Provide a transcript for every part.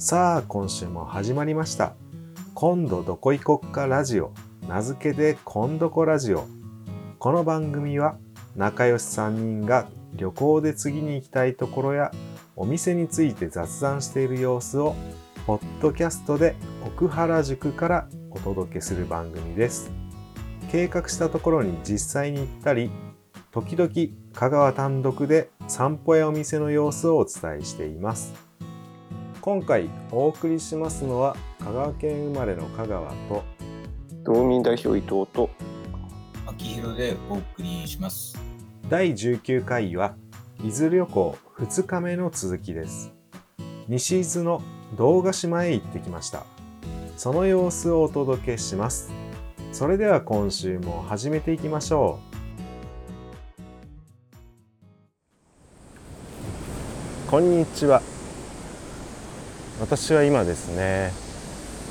さあ今週も始まりました。今度どこ行こっかラジオ。名付けて今どこラジオ。この番組は仲良し3人が旅行で次に行きたいところやお店について雑談している様子をポッドキャストで奥原宿からお届けする番組です。計画したところに実際に行ったり時々香川単独で散歩やお店の様子をお伝えしています。今回お送りしますのは香川県生まれの香川と道民代表伊藤と秋広でお送りします。第19回は伊豆旅行2日目の続きです。西伊豆の堂ヶ島へ行ってきました。その様子をお届けします。それでは今週も始めていきましょう。こんにちは私は今ですね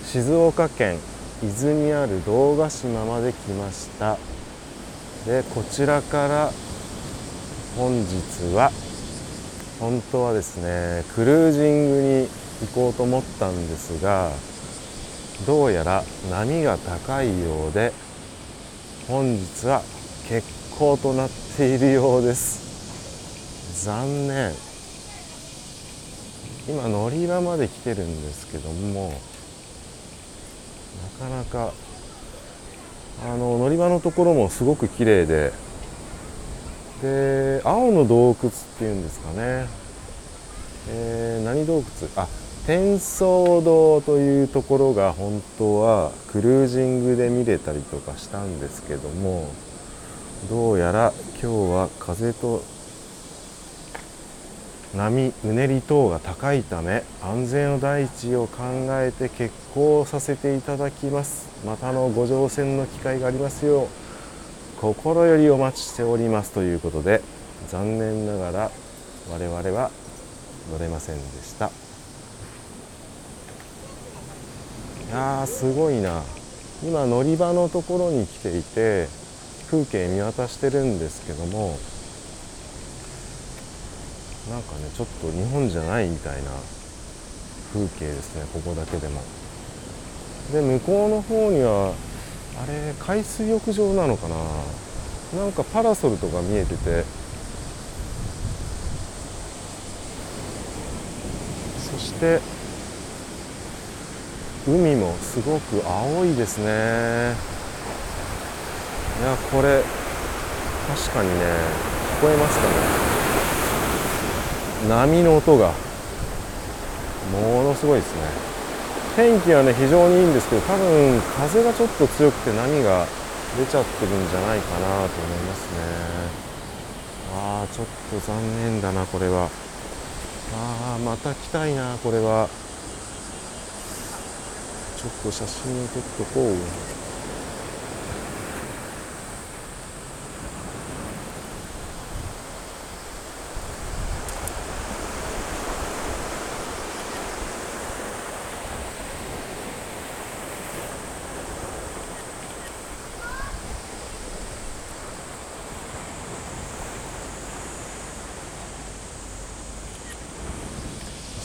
静岡県伊豆にある堂ヶ島まで来ました。でこちらから本日は本当はですねクルージングに行こうと思ったんですがどうやら波が高いようで本日は欠航となっているようです。残念。今乗り場まで来てるんですけどもなかなかあの乗り場のところもすごく綺麗でで青の洞窟っていうんですかね、えー、何洞窟？あ天窓洞というところが本当はクルージングで見れたりとかしたんですけどもどうやら今日は風と波うねり等が高いため安全の第一を考えて欠航させていただきます。またのご乗船の機会がありますよう心よりお待ちしております。ということで残念ながら我々は乗れませんでした。いやーすごいな。今乗り場のところに来ていて風景見渡してるんですけどもなんかねちょっと日本じゃないみたいな風景ですねここだけでも。で向こうの方にはあれ海水浴場なのかな。なんかパラソルとか見えてて。そして海もすごく青いですね。いやこれ確かにね聞こえますかね。波の音がものすごいですね。天気はね非常にいいんですけど多分風がちょっと強くて波が出ちゃってるんじゃないかなと思いますね。ああちょっと残念だなこれは。ああまた来たいなこれは。ちょっと写真を撮っとこう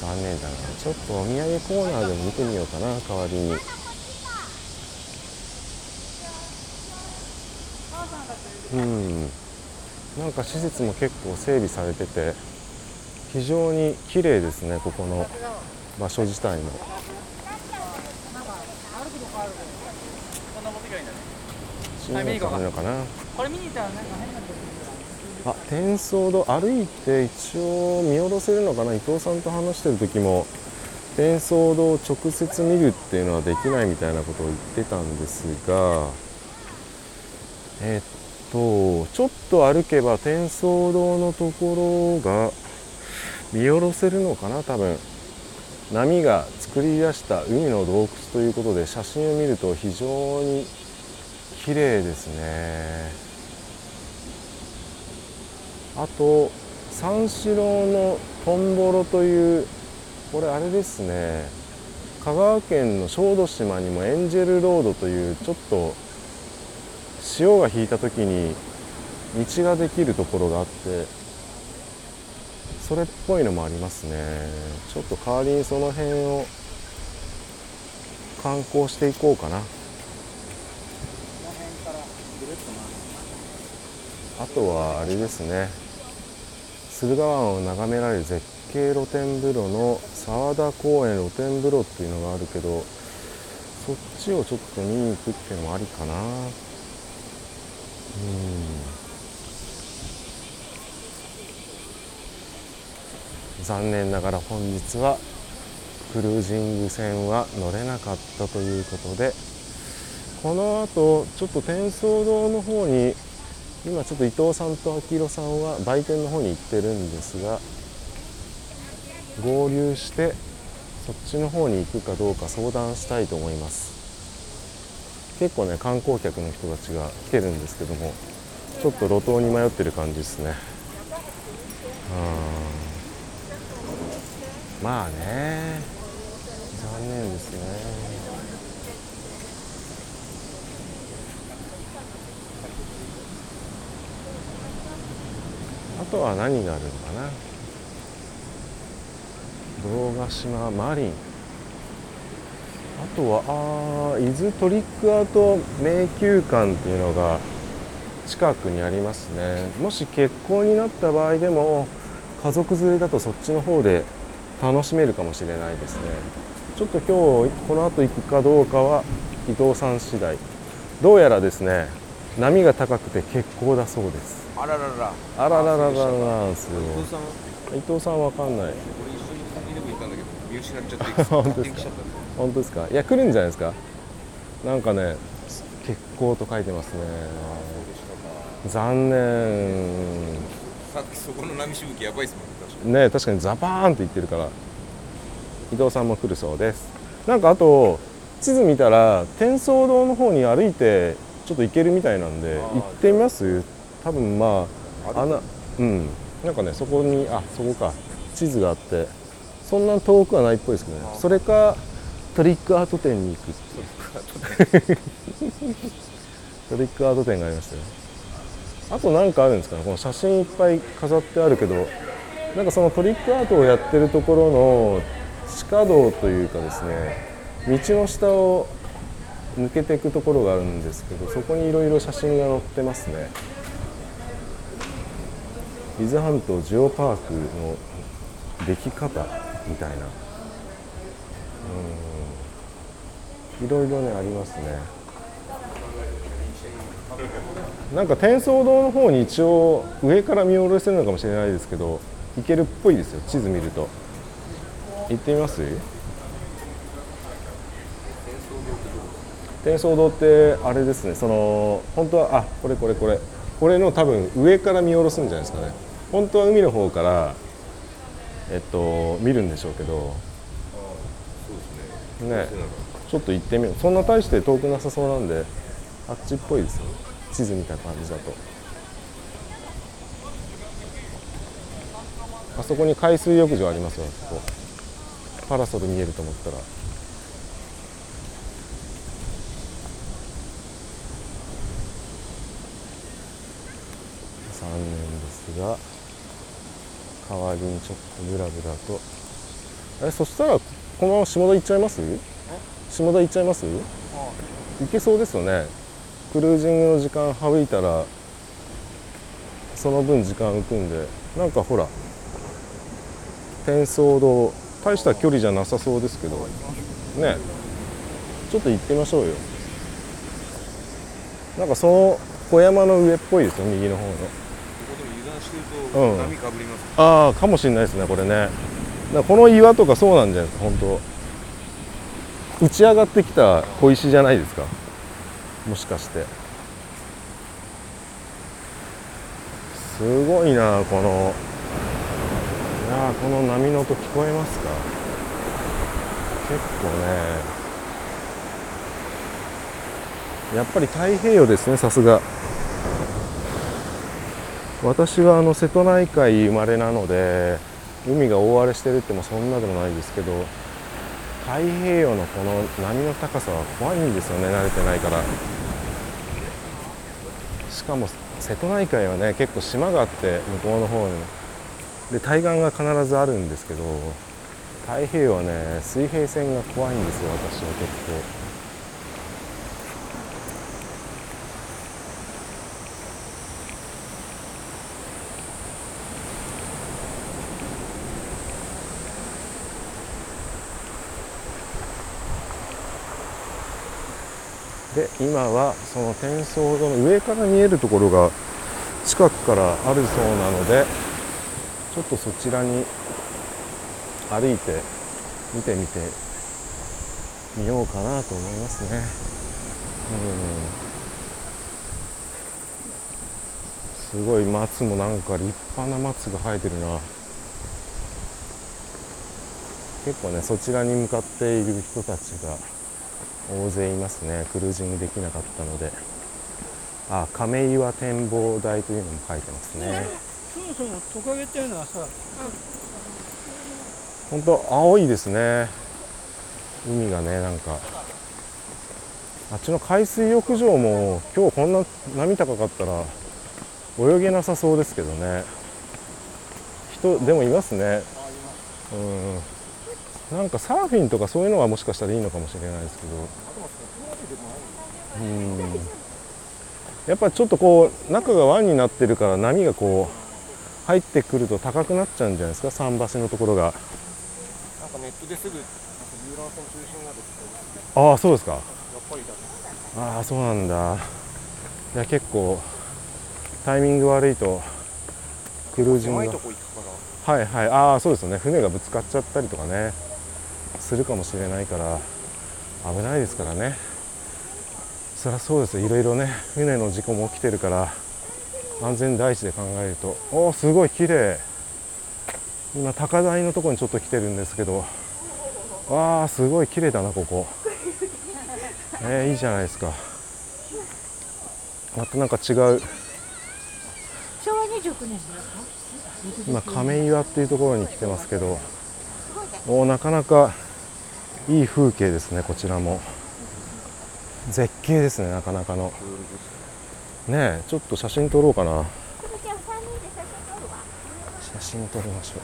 残念だなちょっとお土産コーナーでも見てみようかな代わりに。うん。なんか施設も結構整備されてて非常に綺麗ですねここの場所自体も。あ天窓戸歩いて一応見下ろせるのかな伊藤さんと話してる時も天窓戸を直接見るっていうのはできないみたいなことを言ってたんですがえっとちょっと歩けば天窓戸のところが見下ろせるのかな多分。波が作り出した海の洞窟ということで写真を見ると非常に綺麗ですね。あと三四郎のトンボロというこれあれですね。香川県の小豆島にもエンジェルロードというちょっと潮が引いた時に道ができるところがあってそれっぽいのもありますね。ちょっと代わりにその辺を観光していこうかな。あとはあれですね。駿河湾を眺められる絶景露天風呂の沢田公園露天風呂っていうのがあるけどそっちをちょっと見に行くっていうのもありかな。うん。残念ながら本日はクルージング船は乗れなかったということでこの後ちょっと天窓堂の方に今ちょっと伊藤さんと秋広さんは売店の方に行ってるんですが合流してそっちの方に行くかどうか相談したいと思います。結構ね観光客の人たちが来てるんですけどもちょっと路頭に迷ってる感じですね。うん。まあね残念ですね。あとは何があるのかな。堂ヶ島マリン。あとはあー伊豆トリックアート迷宮館っていうのが近くにありますね。もし結婚になった場合でも家族連れだとそっちの方で楽しめるかもしれないですね。ちょっと今日この後行くかどうかは伊藤さん次第。どうやらですね波が高くて欠航だそうです。あららら。あらららら伊藤さんわかんない見失っちゃって、本当ですか？本当ですか？いや来るんじゃないですか。なんかね欠航と書いてますね。残念さっきそこの波しぶきやばいっすもんね、確かに。ね確かにザパーンって言ってるから。伊藤さんも来るそうです。なんかあと地図見たら天窓堂の方に歩いてちょっと行けるみたいなんで行ってみます？多分まああなうん。なんかねそこにあそこか。地図があってそんな遠くはないっぽいですけどね。それかトリックアート店に行く トリックアート店がありましたよ。あと何かあるんですかね。この写真いっぱい飾ってあるけどなんかそのトリックアートをやってるところの地下道というかですね道の下を抜けていくところがあるんですけどそこにいろいろ写真が載ってますね。伊豆半島ジオパークの出来方みたいな。うん。いろいろねありますね。なんか天窓堂の方に一応上から見下ろせるのかもしれないですけど行けるっぽいですよ地図見ると。行ってみます？天窓堂ってあれですねその本当はあこれこれこれ。これの多分上から見下ろすんじゃないですかね。本当は海の方からえっと見るんでしょうけど。そうですね。ね。ちょっと行ってみよう。そんな大して遠くなさそうなんであっちっぽいですよ。地図見た感じだと。あそこに海水浴場ありますよ。あそこパラソル見えると思ったら。残念ですが代わりにちょっとブラブラと。えそしたらこのまま下田行っちゃいます？下田行っちゃいます？行けそうですよね。クルージングの時間省いたらその分時間浮くんで。なんかほら天窓堂大した距離じゃなさそうですけど。ね。ちょっと行ってみましょうよ。なんかその小山の上っぽいですよ右の方のるうん。と波かぶります。ああかもしれないですねこれね。この岩とかそうなんじゃないですか本当。打ち上がってきた小石じゃないですか？もしかして。すごいなこの。いやーこの波の音聞こえますか？結構ね。やっぱり太平洋ですねさすが私はあの瀬戸内海生まれなので海が大荒れしてるってもそんなでもないですけど太平洋のこの波の高さは怖いんですよね慣れてないからしかも瀬戸内海はね結構島があって向こうの方にで対岸が必ずあるんですけど太平洋はね水平線が怖いんですよ私は結構。で今はその天窓の上から見えるところが近くからあるそうなのでちょっとそちらに歩いて見てみてみようかなと思いますね。うん、すごい松もなんか立派な松が生えてるな結構ねそちらに向かっている人たちが大勢いますね。クルージングできなかったので。あ亀岩展望台というのも書いてますね。そもそもトカゲっていうのはさ本当青いですね。海がねなんか。あっちの海水浴場も今日こんな波高かったら泳げなさそうですけどね。人でもいますね。うんなんかサーフィンとかそういうのはもしかしたらいいのかもしれないですけど。うん。やっぱちょっとこう中が湾になってるから波がこう入ってくると高くなっちゃうんじゃないですか？桟橋のところが。なんかネットですぐ遊覧船中止になるってああそうですか。やっぱりだああそうなんだ。いや結構タイミング悪いとクルージングが。はいはい。ああそうですよね。船がぶつかっちゃったりとかねするかもしれないから危ないですからね。そりゃそうですよ。いろいろね船の事故も起きてるから安全第一で考えるとおおすごい綺麗。今高台のところにちょっと来てるんですけどわあすごい綺麗だなここ。えー、いいじゃないですか。またなんか違う。昭和29年今亀岩っていうところに来てますけどおなかなかいい風景ですねこちらも。絶景ですねなかなかの。ねえちょっと写真撮ろうかな。写真撮りましょ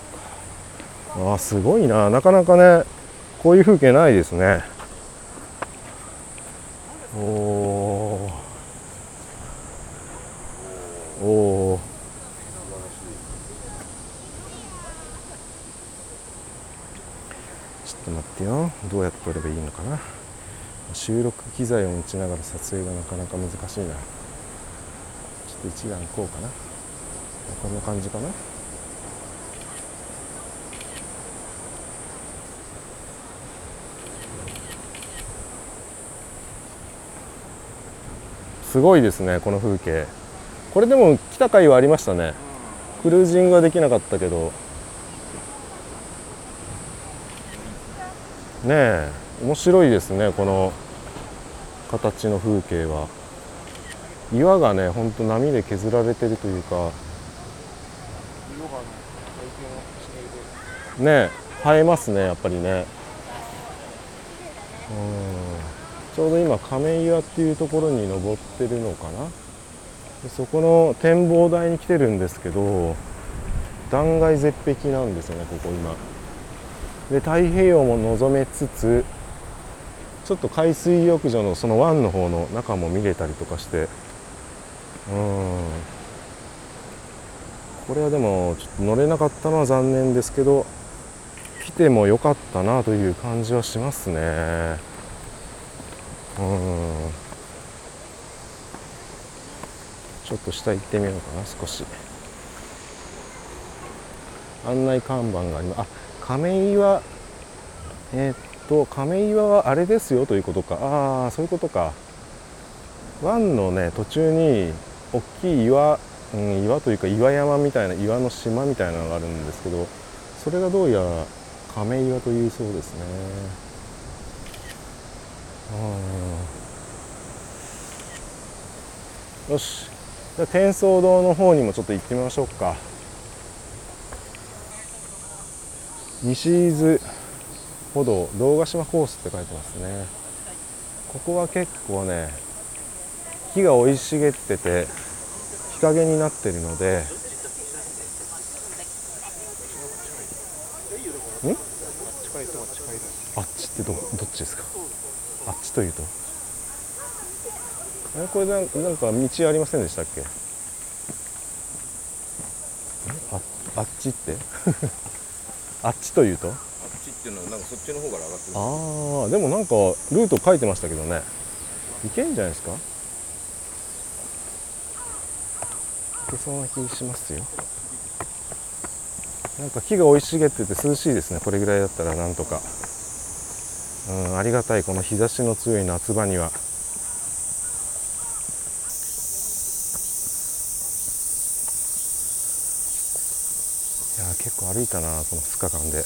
うかあーすごいな。なかなかねこういう風景ないですね。おおー。おーちょっと待ってよ。どうやって撮ればいいのかな。収録機材を持ちながら撮影がなかなか難しいな。ちょっと一段こうかな。こんな感じかな。すごいですねこの風景。これでも来た回はありましたね。クルージングはできなかったけど。ねえ面白いですねこの形の風景は。岩がねほんと波で削られてるというか。ねえ映えますねやっぱりね。うん。ちょうど今亀岩っていうところに登ってるのかな。そこの展望台に来てるんですけど断崖絶壁なんですよねここ今。で太平洋も望めつつちょっと海水浴場のその湾の方の中も見れたりとかして。うん。これはでもちょっと乗れなかったのは残念ですけど来てもよかったなという感じはしますね。うん。ちょっと下行ってみようかな少し。案内看板があります。亀岩えーっと亀岩はあれですよということか。ああそういうことか。湾のね途中に大きい岩、うん、岩というか岩山みたいな岩の島みたいなのがあるんですけどそれがどうやら亀岩というそうですね。うんよし。じゃあ天窓堂の方にもちょっと行ってみましょうか。西伊豆歩道堂ヶ島コースって書いてますね。ここは結構ね木が生い茂ってて日陰になってるのであっちってもあっちから行ってあっちってどどっちですか？あっちというと？えこれなんなんか道ありませんでしたっけ？ああっちって？あっちというと？あっちっていうのはなんかそっちの方から上がってる。ああでもなんかルート書いてましたけどね。行けんじゃないですか？行けそうな気しますよ。なんか木が生い茂ってて涼しいですね。これぐらいだったらなんとか。うんありがたい。この日差しの強い夏場には結構歩いたなこの2日間で。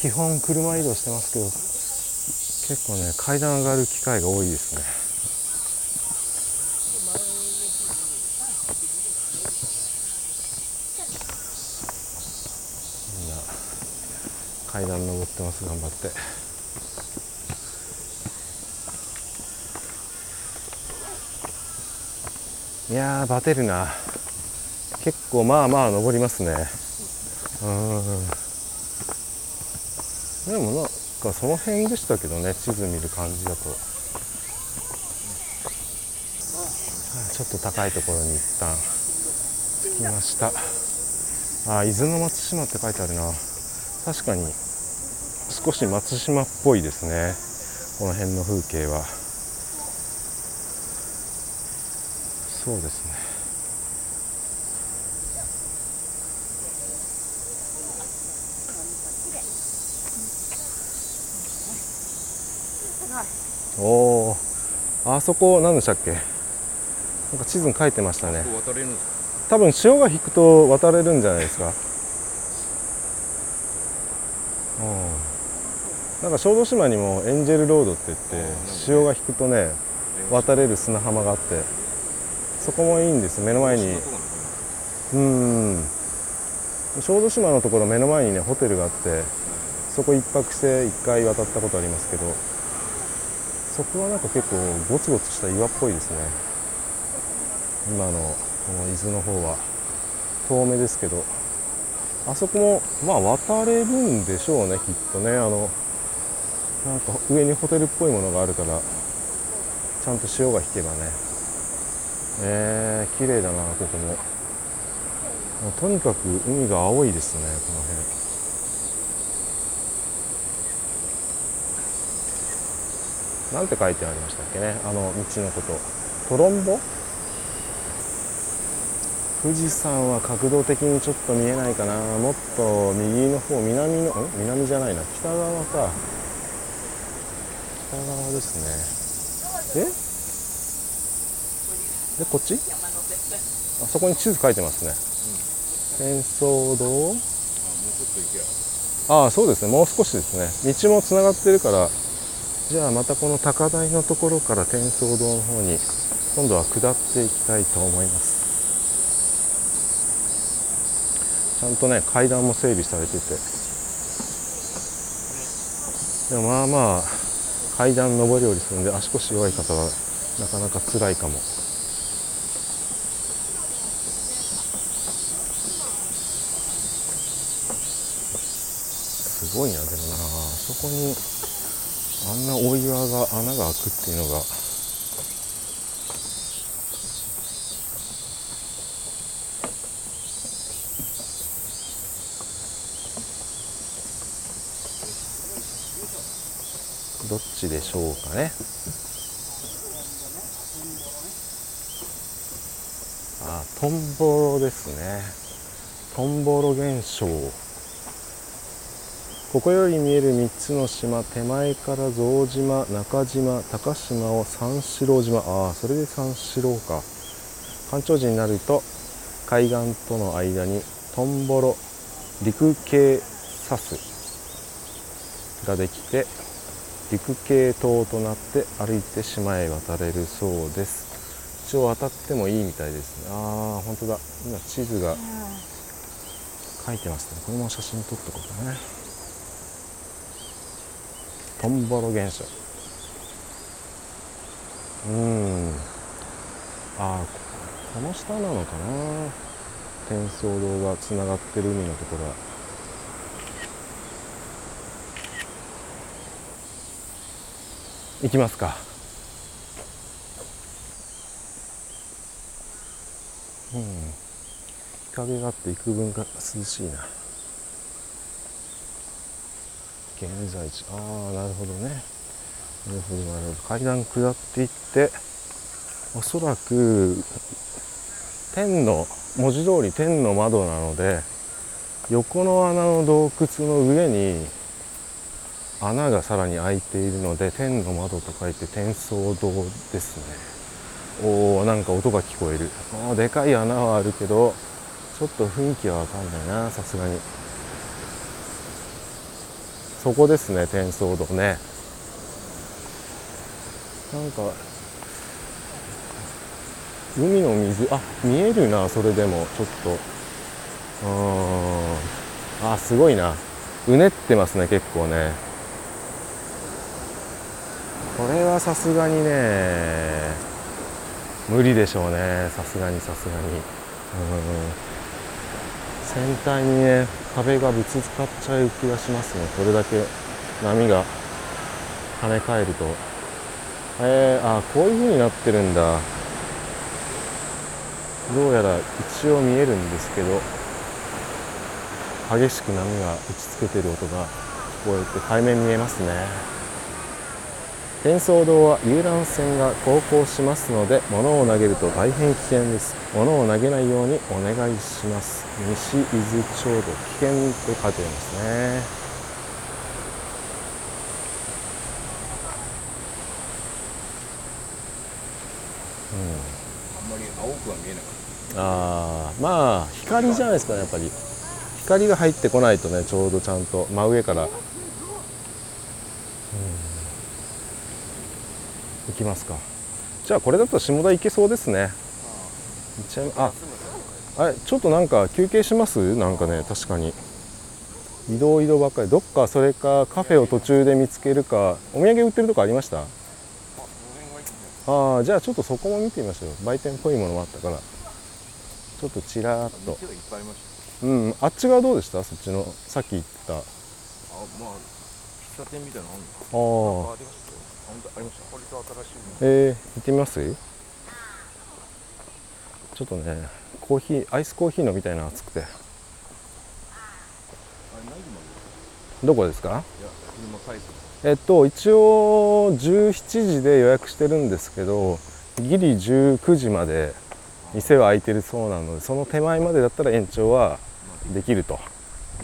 基本車移動してますけど結構ね階段上がる機会が多いですね。みんな階段登ってます頑張って。いやーバテるな。結構まあまあ登りますね。うん。でもなんかその辺でしたけどね地図見る感じだと。ちょっと高いところに一旦着きました。あ伊豆の松島って書いてあるな。確かに少し松島っぽいですね。この辺の風景は。そうですね。おおあそこ何でしたっけ？なんか地図に書いてましたね。多分潮が引くと渡れるんじゃないですか。うん。なんか小豆島にもエンジェルロードって言って潮が引くとね渡れる砂浜があってそこもいいんです。目の前に。うん。小豆島のところ目の前にねホテルがあってそこ一泊して一回渡ったことありますけどそこはなんか結構ゴツゴツした岩っぽいですね。今のこの伊豆の方は遠目ですけど。あそこもまあ渡れるんでしょうねきっとね。あのなんか上にホテルっぽいものがあるからちゃんと潮が引けばね。えー、綺麗だなここも。もとにかく海が青いですねこの辺。なんて書いてありましたっけね？あの道のこと。トロンボ？富士山は角度的にちょっと見えないかな。もっと右の方南のん？南じゃないな。北側か。北側ですね。え？でこっち？あそこに地図書いてますね。天宗堂ああそうですね。もう少しですね。道もつながってるからじゃあまたこの高台のところから天宗堂の方に今度は下っていきたいと思います。ちゃんとね階段も整備されてて。でもまあまあ階段上り下りするんで足腰弱い方はなかなか辛いかも。すごいなでもな。あそこにあんな大岩が穴が開くっていうのが。どっちでしょうかね。あトンボロですね。トンボロ現象。ここより見える3つの島手前から象島中島高島を三四郎島。ああそれで三四郎か。干潮時になると海岸との間にトンボロ陸系サスができて陸系島となって歩いて島へ渡れるそうです。一応渡ってもいいみたいですね。ああ本当だ。今地図が書いてますね。これも写真撮っとこうかねトンボロ現象うん。ああこの下なのかな。天窓堂がつながってる海のところは。行きますか。うん。日陰があって幾分か涼しいな。現在地。ああなるほどね。なるほどなるほど。階段下っていっておそらく天の文字通り天の窓なので横の穴の洞窟の上に穴がさらに開いているので天の窓と書いて天窓堂ですね。おおなんか音が聞こえる。あでかい穴はあるけどちょっと雰囲気は分かんないなさすがに。そこですね天窓堂ね。なんか海の水あ見えるなそれでもちょっと。うん。あすごいな。うねってますね結構ね。これはさすがにね無理でしょうね。さすがにさすがに。うん。船体にね壁がぶつかっちゃう気がしますね。これだけ波が跳ね返ると。えー、あこういう風になってるんだ。どうやら一応見えるんですけど激しく波が打ちつけてる音が聞こえて海面見えますね。天窓堂は遊覧船が航行しますので物を投げると大変危険です。物を投げないようにお願いします。西伊豆町道危険と書いてありますね。あん。まり青くは見えなかったあーまあ光じゃないですかねやっぱり。光が入ってこないとねちょうどちゃんと真上から、きますか。じゃあこれだと下田行けそうですね。ああれちょっとなんか休憩します？なんかね確かに。移動移動ばっかり。どっかそれかカフェを途中で見つけるか。お土産売ってるとこありました？ああじゃあちょっとそこも見てみましょう。売店っぽいものもあったから。ちょっとちらーっと。うんあっち側どうでした？そっちのさっき言った。あたあまあ喫茶店みたいなのあるのああありましたよあ本当ありました？割と新しいのえー、行ってみます？ちょっとねコーヒーアイスコーヒー飲みたいな熱くて。どこですか？えっと一応17時で予約してるんですけどギリ19時まで店は開いてるそうなのでその手前までだったら延長はできる。と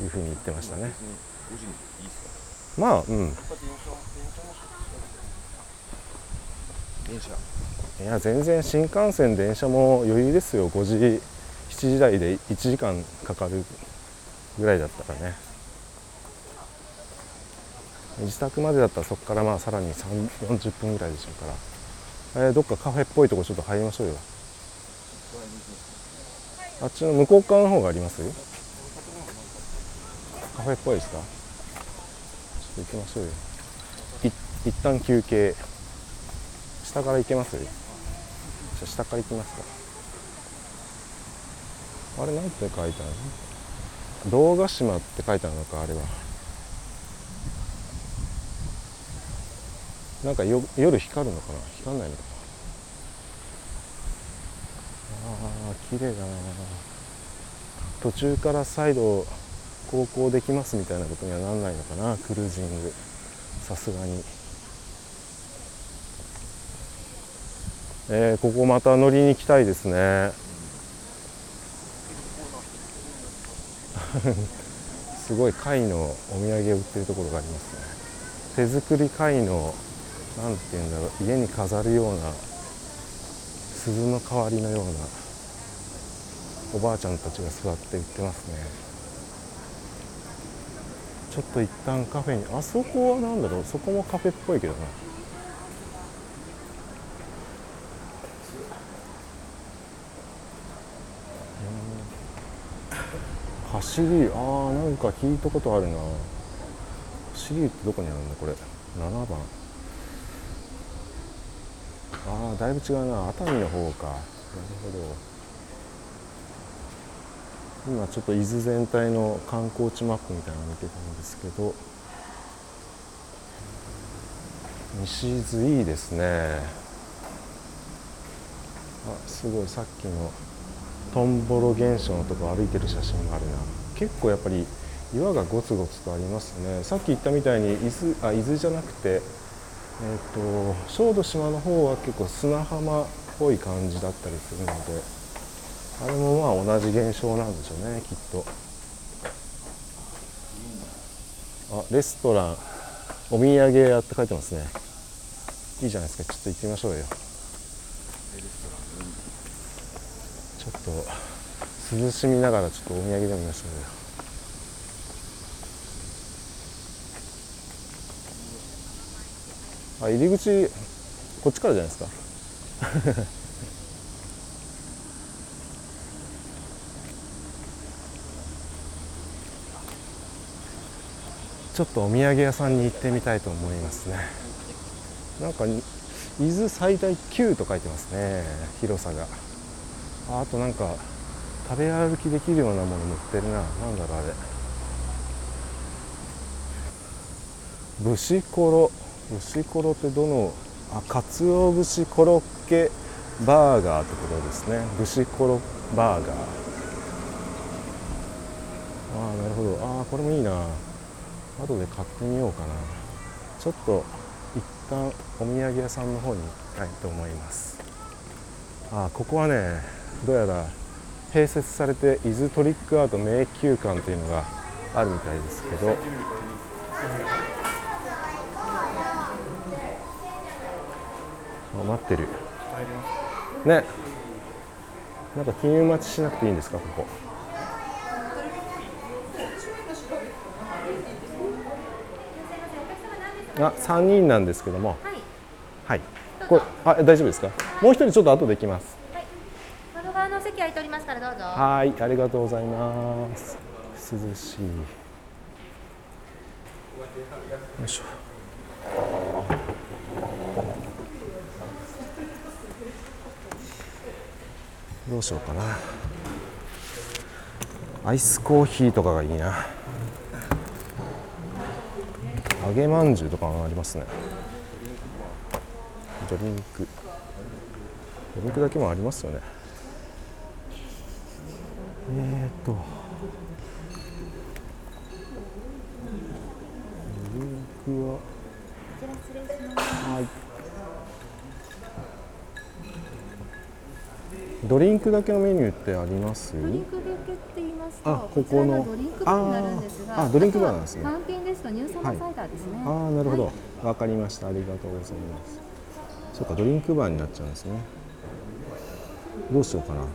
いうふうに言ってましたね。別に5時にいいっすかまあうんやっぱ電車電車も電車。いや全然新幹線電車も余裕ですよ。5時7時台で1時間かかるぐらいだったらね。自宅までだったらそこからまあさらに40分ぐらいでしょうから、えーどっかカフェっぽいとこちょっと入りましょうよ。あっちの向こう側の方があります？カフェっぽいですか？ちょっと行きましょうよ。い一旦休憩。下から行けます？じゃあ下から行きますか。あれなんて書いてある？の動画島って書いてあるのかあれは。なんかよ夜光るのかな？光んないのかな？あー綺麗だな。途中から再度航行できますみたいなことにはなんないのかな？クルージング。さすがに。えーここまた乗りに行きたいですね。すごい貝のお土産を売ってるところがありますね。手作り貝のなんて言うんだろう家に飾るような鈴の代わりのようなおばあちゃんたちが座って売ってますね。ちょっと一旦カフェにあそこは何だろうそこもカフェっぽいけどな。走りあーなんか聞いたことあるな。走りってどこにあるんだこれ。7番。ああだいぶ違うな。熱海の方か。なるほど。今ちょっと伊豆全体の観光地マップみたいなの見てたんですけど。西伊豆いいですね。あすごい。さっきのトンボロ現象のとこ歩いてる写真があるな。結構やっぱり岩がゴツゴツとありますね。さっき言ったみたいに伊豆あ伊豆じゃなくてえっ、と小豆島の方は結構砂浜っぽい感じだったりするのであれもまあ同じ現象なんでしょうねきっと。あレストラン。お土産屋って書いてますね。いいじゃないですか。ちょっと行ってみましょうよ。ちょっと涼しみながらちょっとお土産でも見ましょうよあ入り口こっちからじゃないですか？ちょっとお土産屋さんに行ってみたいと思いますね。なんか伊豆最大9と書いてますね。広さが。ああとなんか食べ歩きできるようなもの塗ってるな。なんだろうあれ。ぶしころぶしころってどのあかつお節コロッケバーガーってことですね。ぶしころバーガー。ああなるほど。ああこれもいいな。後で買ってみようかな。ちょっと一旦お土産屋さんの方に行きたいと思います。あここはねどうやら併設されて伊豆トリックアート迷宮館というのがあるみたいですけど。あ待ってる。ね。なんか金融待ちしなくていいんですかここ。あ3人なんですけども。はい、これあ大丈夫ですか？もう一人ちょっと後で来ます席空いておりますからどうぞ。はいありがとうございます涼しいよいしょどうしようかなアイスコーヒーとかがいいな揚げまんじゅうとかがありますねドリンクドリンクだけもありますよねえー、っと。ドリンクははい。ドリンクだけのメニューってあります？ドリンクだけって言いますと、あここの。ドリンクバーになるんですが、あドリンクバーなんですね。単品ですと乳酸のサイダーですね。ああなるほど、はい。わかりました。ありがとうございます。そうかドリンクバーになっちゃうんですね。どうしようかな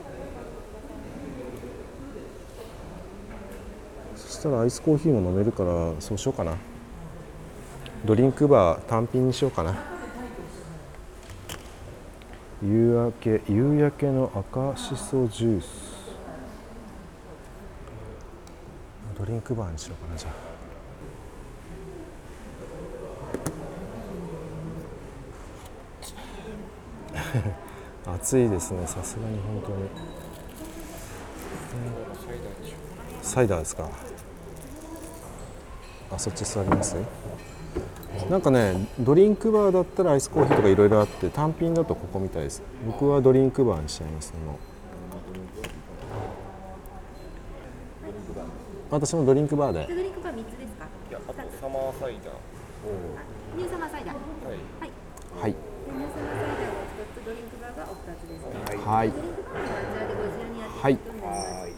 したらアイスコーヒーも飲めるからそうしようかな。ドリンクバー単品にしようかな。夕焼け夕焼けの赤しそジュース。ドリンクバーにしようかなじゃあ。暑いですねさすがに本当に。サイダーですか。あそっち座ります？なんかねドリンクバーだったらアイスコーヒーとかいろいろあって単品だとここみたいです僕はドリンクバーにしちゃいますねもう私もドリンクバーでドリンクバー三つですか？いやあとサマーサイダー乳酸サイダー。はいはい。はいで乳酸サイダーがお一つ、ドリンクバーがお二つですね。はいはい。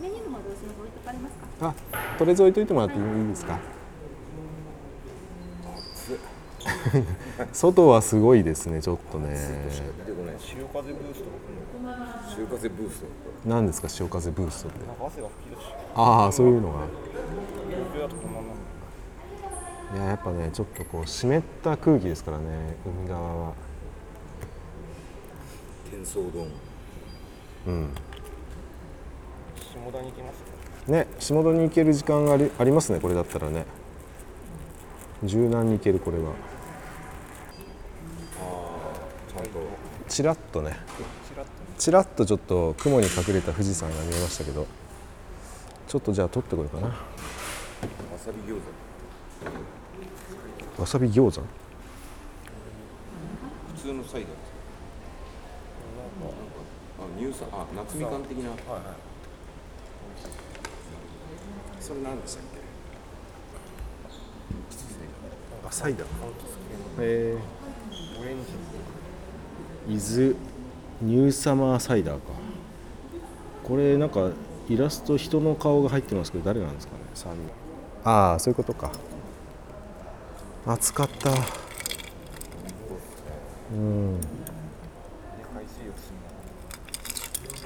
メニューの方どうしとかれますか？あとりあえず置いといてもらっていいですか？外はすごいですねちょっとね。でもね、潮風ブースト。潮風ブースト。何ですか潮風ブーストって？ああそういうのが。いややっぱねちょっとこう湿った空気ですからね海側は。天騒丼。うん。下田に行きますね。下田に行ける時間がありありますねこれだったらね。柔軟に行けるこれはちらっとね。ちらっとちょっと雲に隠れた富士山が見えましたけど。ちょっとじゃあ取ってこようかな。わさび餃子。わさび餃子？普通のサイダーですあ乳酸あ夏みかん的な。それ何でしたっけ？あサイダー。えー、伊豆ニューサマーサイダーか。これなんかイラスト人の顔が入ってますけど誰なんですかね三人。ああそういうことか。暑かった。うん。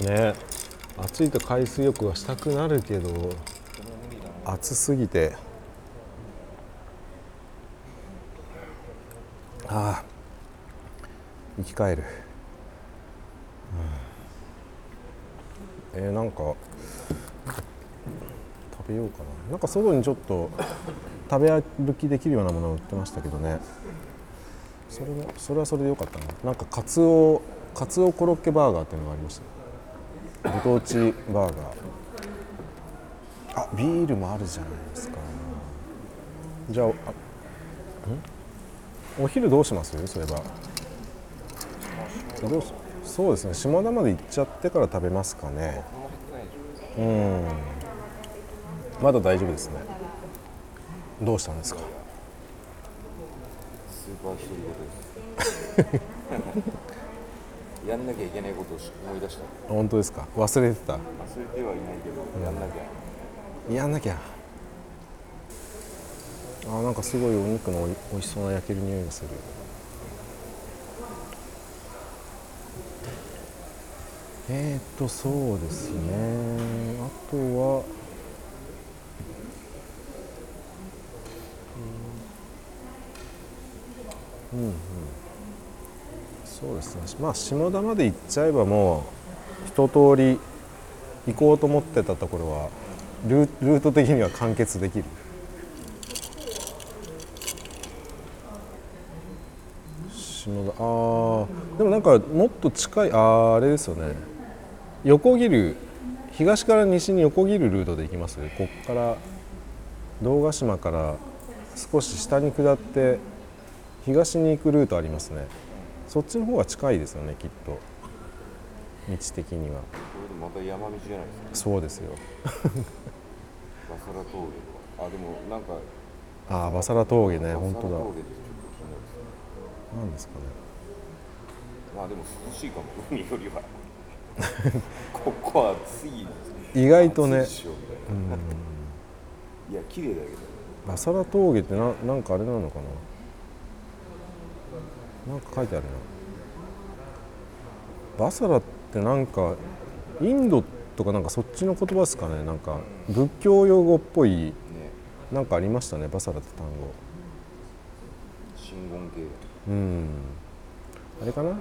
ね。暑いと海水浴はしたくなるけど。暑すぎて。ああ。生き返る、うん、えー、なんか食べようかな。なんか外にちょっと食べ歩きできるようなものを売ってましたけどね。それもそれはそれでよかったな。なんかカツオカツオコロッケバーガーっていうのがありました。ご当地バーガー。あビールもあるじゃないですか。じゃああん？お昼どうします？そういえば。どうしそうですね。下田まで行っちゃってから食べますかね。うん。まだ大丈夫ですね。どうしたんですか？やんなきゃいけないことを思い出した。本当ですか？忘れてた？忘れてはいないけど、やんなきゃ。やんなきゃ。あなんかすごいお肉のおいしそうな焼ける匂いがするえー、っとそうですね。あとはうんうん。そうですね。まあ下田まで行っちゃえばもう一通り行こうと思ってたところはルート的には完結できる。下田あーでもなんかもっと近いあーあれですよね。横切る東から西に横切るルートで行きますこっから堂ヶ島から少し下に下って東に行くルートありますね。そっちの方が近いですよねきっと。道的には。これでまた山道じゃないですか。そうですよ。バサラ峠あでもなんか。ああバサラ峠ね本当だ。なんですかね。まあでも涼しいかも海よりはここは暑い意外とね。暑いっしょみたいや綺麗だけど。バサラ峠ってななんかあれなのかな？なんか書いてあるな。バサラってなんかインドとかなんかそっちの言葉ですかね？なんか仏教用語っぽいねなんかありましたねバサラって単語。真言系うん。あれかな？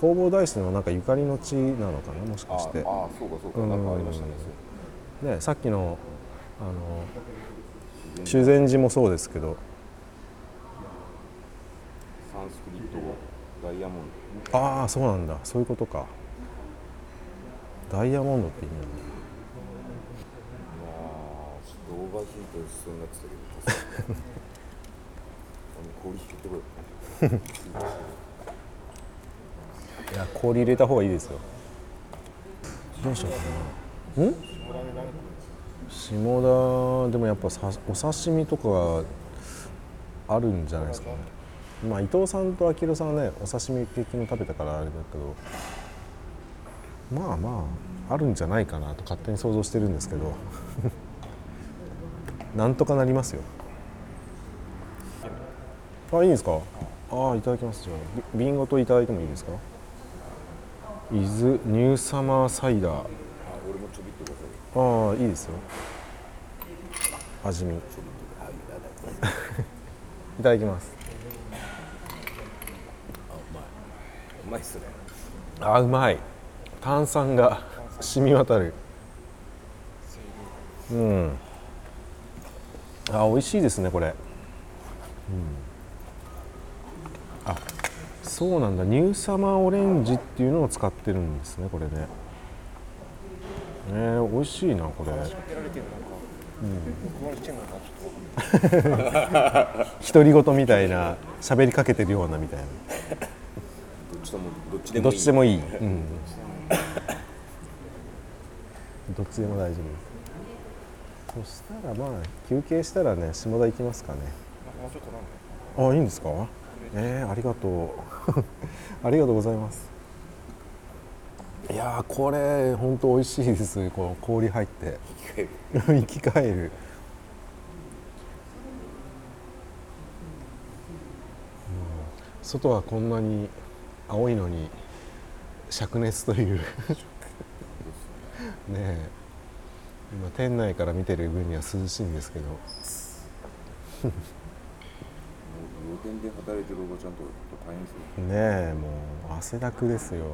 弘法大師のなんかゆかりの地なのかなもしああかして。そうかそうか。うん。なんかありましたね。ねさっきのあの修善寺もそうですけど。サンスクリット語ダイヤモンああそうなんだ。そういうことか。ダイヤモンドって意味なんだ。ドいやーちょっとオーバーヒートしそうになってたけど。あの氷引けてこい いや氷入れた方がいいですよどうしようかな。ん？下田でもやっぱさお刺身とかがあるんじゃないですかね。まあ伊藤さんと明さんはねお刺身的に食べたからあれだけど、まあまああるんじゃないかなと勝手に想像してるんですけど、なんとかなりますよ。あいいんですか？ああいただきますじゃあび瓶ごといただいてもいいですか？伊豆ニューサマーサイダー。あああいいですよ。味見。い。ただきます。うまい。っすね。あうまい。炭酸が染み渡る。うん。あ美味しいですねこれ、うん、あそうなんだ。ニューサマーオレンジっていうのを使ってるんですねこれねえー、美味しいなこれ。独り言みたいな喋りかけてるようなみたいな。どっちでもいい。うん、どっちでも大丈夫。ですそしたらまあ休憩したらね下田行きますかね。あいいんですか？えー、ありがとう。ありがとうございます。いやこれ本当美味しいですこう氷入って 生き返る。うん。外はこんなに青いのに灼熱という。ねえ。今店内から見てる分には涼しいんですけど。露店で働いてるおばちゃんとか大変ですよ。ねえもう汗だくですよ。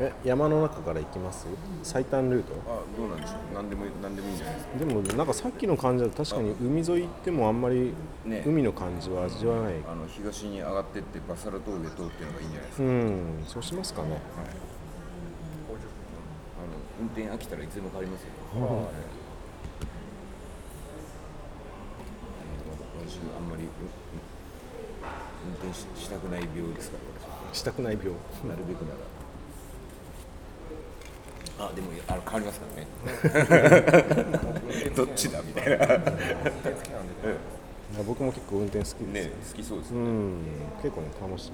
え山の中から行きます？最短ルート？あどうなんでしょう。何でもいい何でもいいんじゃないですか？でもなんかさっきの感じだと確かに海沿い行ってもあんまりね。海の感じは味わわない、あの東に上がってってバサラ峠通っていうのがいいんじゃないですか、うんそうしますかね。あの運転飽きたらいつでも変わりますよ、はい私あんまり運転ししたくない病ですからしたくない病。私なるべくなら。あでもあの変わりますからね。どっちだみたいな。ね。僕も結構運転好きです、好きそうですね、うん。結構ね楽しい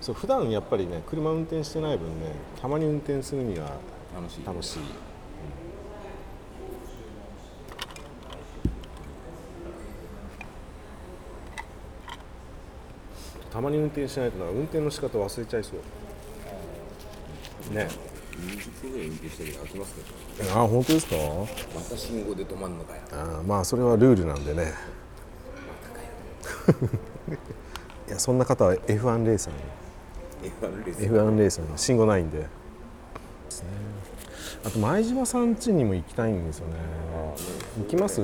そう普段やっぱりね車運転してない分ねたまに運転するには楽しい。楽しい、たまに運転しないとな運転の仕方忘れちゃいそう。ね。20分ぐらい運転しけど飽きますけどあ本当ですか？また信号で止まんのかよ。あまあそれはルールなんでね。いやそんな方は F1 レーサーに。F1 レース F1 レーサーに。信号ないんで。ねあと前島さん家にも行きたいんですよね。行きます？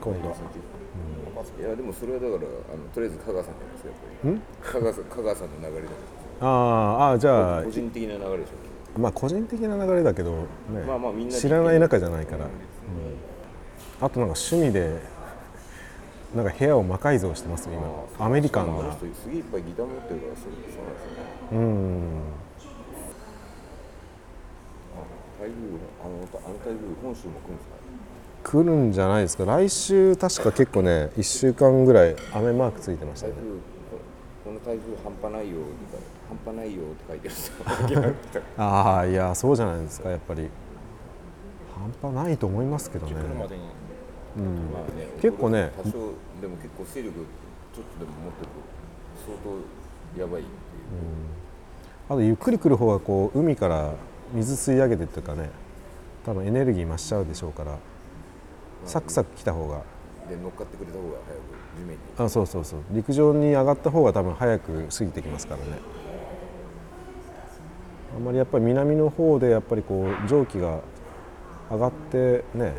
今度いやでもそれはだからあのとりあえず香川さんじゃないですかやっぱり。香川さん香川さんの流れだかあーあーじゃらあ個人的な流れでしょ。まあ個人的な流れだけど、ねまあまあみんなで知らない仲じゃないから、うん。あとなんか趣味でなんか部屋を魔改造してます今。アメリカンな。あの人すげえいっぱいギター持ってるからそうそうなんですよね。うん。台風あのあの台風本州も来るんですか？来るんじゃないですか来週確か結構ね1週間ぐらい雨マークついてましたね。台風ここの台風半端ないよ半端ないよって書いてるんですよああいやそうじゃないですかやっぱり。半端ないと思いますけどね。うん。まあね結構ね多少でも結構勢力ちょっとでも持ってると相当やばいっていう。あとゆっくり来る方がこう海から水吸い上げてっていうかね多分エネルギー増しちゃうでしょうからサクサク来た方が。で乗っかってくれた方が早く地面に。あそうそうそう。陸上に上がった方が多分早く過ぎてきますからね。あんまりやっぱり南の方でやっぱりこう蒸気が上がってね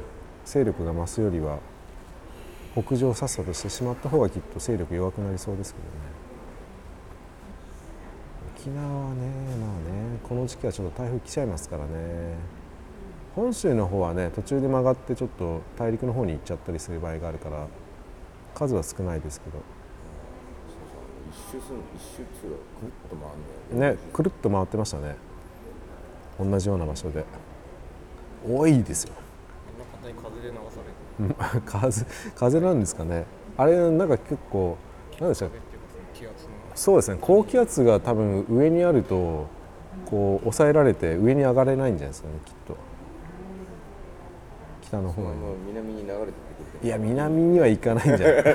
勢力が増すよりは北上さっさとしてしまった方がきっと勢力弱くなりそうですけどね。沖縄はねまあねこの時期はちょっと台風来ちゃいますからね本州の方はね途中で曲がってちょっと大陸の方に行っちゃったりする場合があるから数は少ないですけど。一周する一周くるっと回るんだよね。くるっと回ってましたね。同じような場所で。多いですよ。こんな硬い風で流されて 風風なんですかね。あれなんか結構何でしたっけ？そうですね。高気圧が多分上にあるとこう抑えられて上に上がれないんじゃないですかねきっと北の方に。南に流れていや南には行かないんじゃない。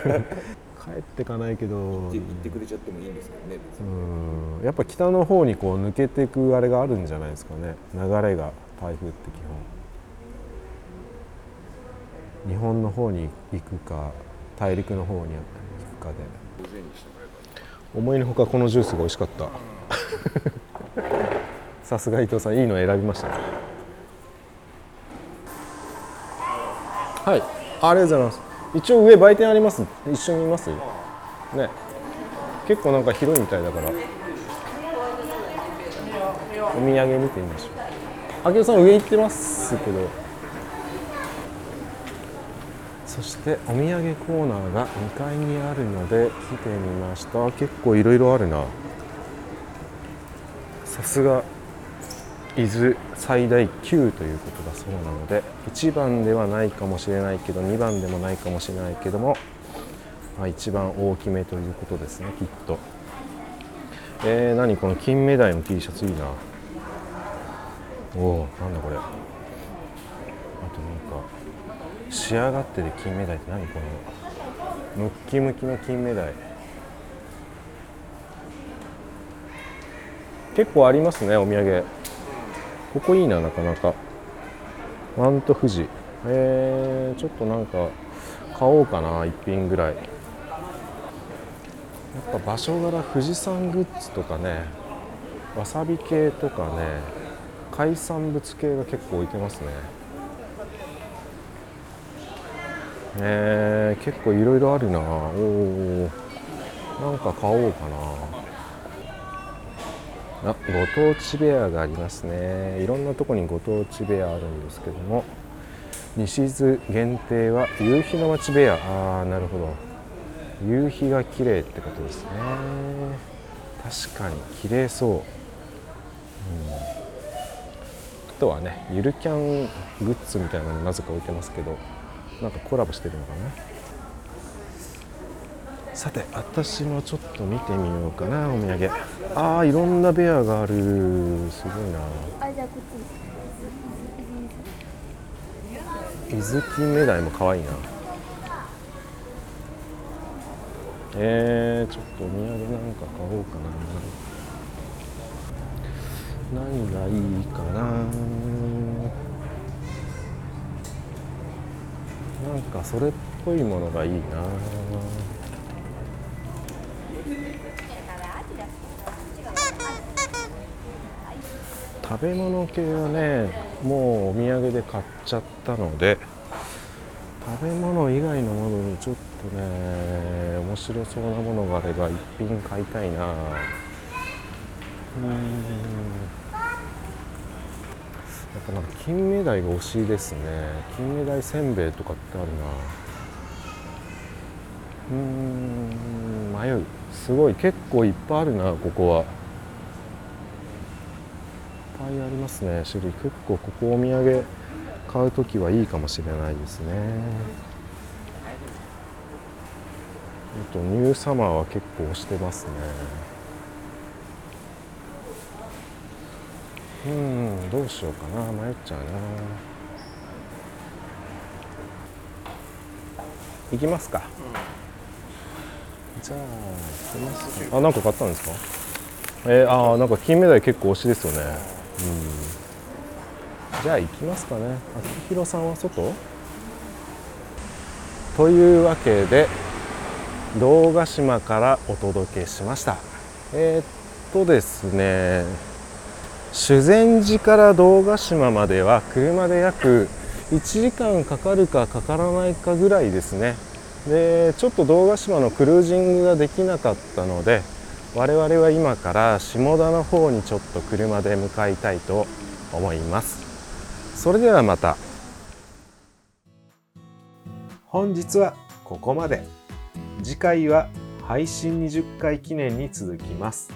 帰ってかないけど。行ってくれちゃってもいいんですけどねうん。やっぱ北の方にこう抜けていくあれがあるんじゃないですかね。流れが台風って基本。日本の方に行くか大陸の方に行くかで。50円にしてもらえば思いのほかこのジュースが美味しかった。さすが伊藤さんいいの選びましたねはい。ありがとうございます。一応上売店あります一緒に見ますね。結構なんか広いみたいだから。お土産見てみましょう。あきおさん上行ってますけど。そしてお土産コーナーが2階にあるので見てみました。結構いろいろあるな。さすが。伊豆最大級ということだそうなので1番ではないかもしれないけど2番でもないかもしれないけども、まあ、一番大きめということですねきっと。えー、何この金目鯛の T シャツいいな。おおなんだこれ。あとなんか仕上がってる金目鯛って何このムッキムキの金目鯛。結構ありますねお土産。ここいいななかなか。マント富士。えー、ちょっとなんか買おうかな1品ぐらい。やっぱ場所柄富士山グッズとかねわさび系とかね海産物系が結構置いてますね。えー、結構いろいろあるな。おおなんか買おうかな。あご当地ベアがありますね。いろんなとこにご当地ベアあるんですけども。西津限定は夕日の街ベアああなるほど。夕日が綺麗ってことですね。確かに綺麗そう、うん、あとはねゆるキャングッズみたいなのなぜか置いてますけどなんかコラボしてるのかな。さて私もちょっと見てみようかなお土産。ああいろんなベアがある。すごいな。あじゃあこっち伊豆金目鯛も可愛いな。えー、ちょっとお土産なんか買おうかな。何がいいかな。なんかそれっぽいものがいいな。食べ物系はねもうお土産で買っちゃったので食べ物以外のものにちょっとね面白そうなものがあれば一品買いたいな。うん。やっぱなんか金目鯛が推しいですね。金目鯛せんべいとかってあるな。うん迷う。すごい結構いっぱいあるなここは。ぱいありますね。種類。結構ここお土産買う時はいいかもしれないですね。あとニューサマーは結構押してますね。うんどうしようかな。迷っちゃうな。行きますか、じゃあ行きますか。あなんか買ったんですか？えー、あなんか金目鯛結構推しですよね。じゃあ行きますかね。秋広さんは外？というわけで堂ヶ島からお届けしました。えー、っとですね修善寺から堂ヶ島までは車で約1時間かかるかかからないかぐらいですね。でちょっと堂ヶ島のクルージングができなかったので我々は今から下田の方にちょっと車で向かいたいと思います。それではまた。本日はここまで。次回は配信20回記念に続きます。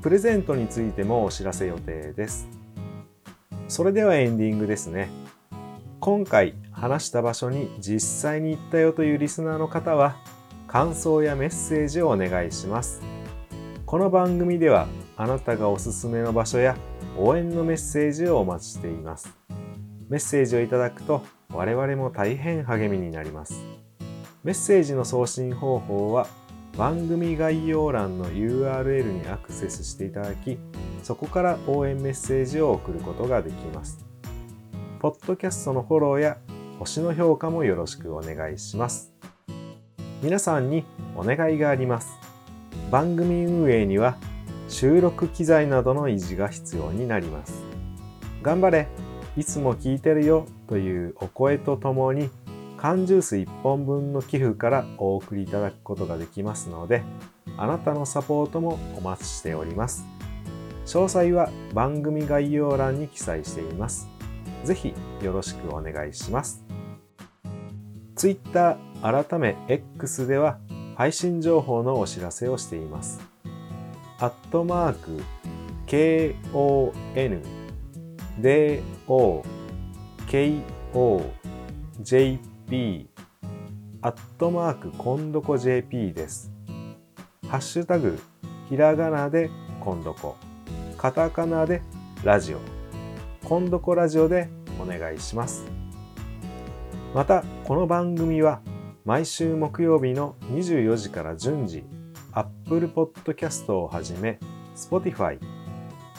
プレゼントについてもお知らせ予定です。それではエンディングですね。今回話した場所に実際に行ったよというリスナーの方は感想やメッセージをお願いします。この番組ではあなたがおすすめの場所や応援のメッセージをお待ちしています。メッセージをいただくと我々も大変励みになります。メッセージの送信方法は番組概要欄の URL にアクセスしていただきそこから応援メッセージを送ることができます。ポッドキャストのフォローや星の評価もよろしくお願いします。皆さんにお願いがあります。番組運営には収録機材などの維持が必要になります頑張れいつも聞いてるよというお声とともに缶ジュース1本分の寄付からお送りいただくことができますのであなたのサポートもお待ちしております。詳細は番組概要欄に記載しています。ぜひよろしくお願いします。Twitter 改め X では配信情報のお知らせをしています。アットマーク KON DO KO JP アットマークコンドコ JP です。ハッシュタグひらがなでコンドコカタカナでラジオコンドコラジオでお願いします。またこの番組は毎週木曜日の24時から順次 Apple Podcast をはじめ Spotify、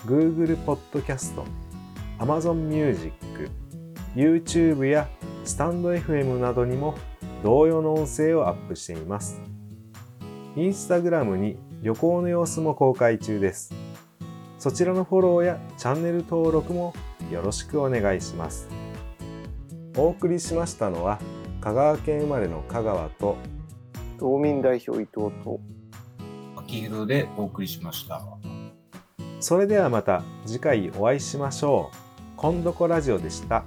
Google Podcast、Amazon Music、YouTube やスタンド FM などにも同様の音声をアップしています。インスタグラムに旅行の様子も公開中です。そちらのフォローやチャンネル登録もよろしくお願いします。お送りしましたのは香川県生まれの香川と道民代表伊藤と秋広でお送りしました。それではまた次回お会いしましょう。今度こラジオでした。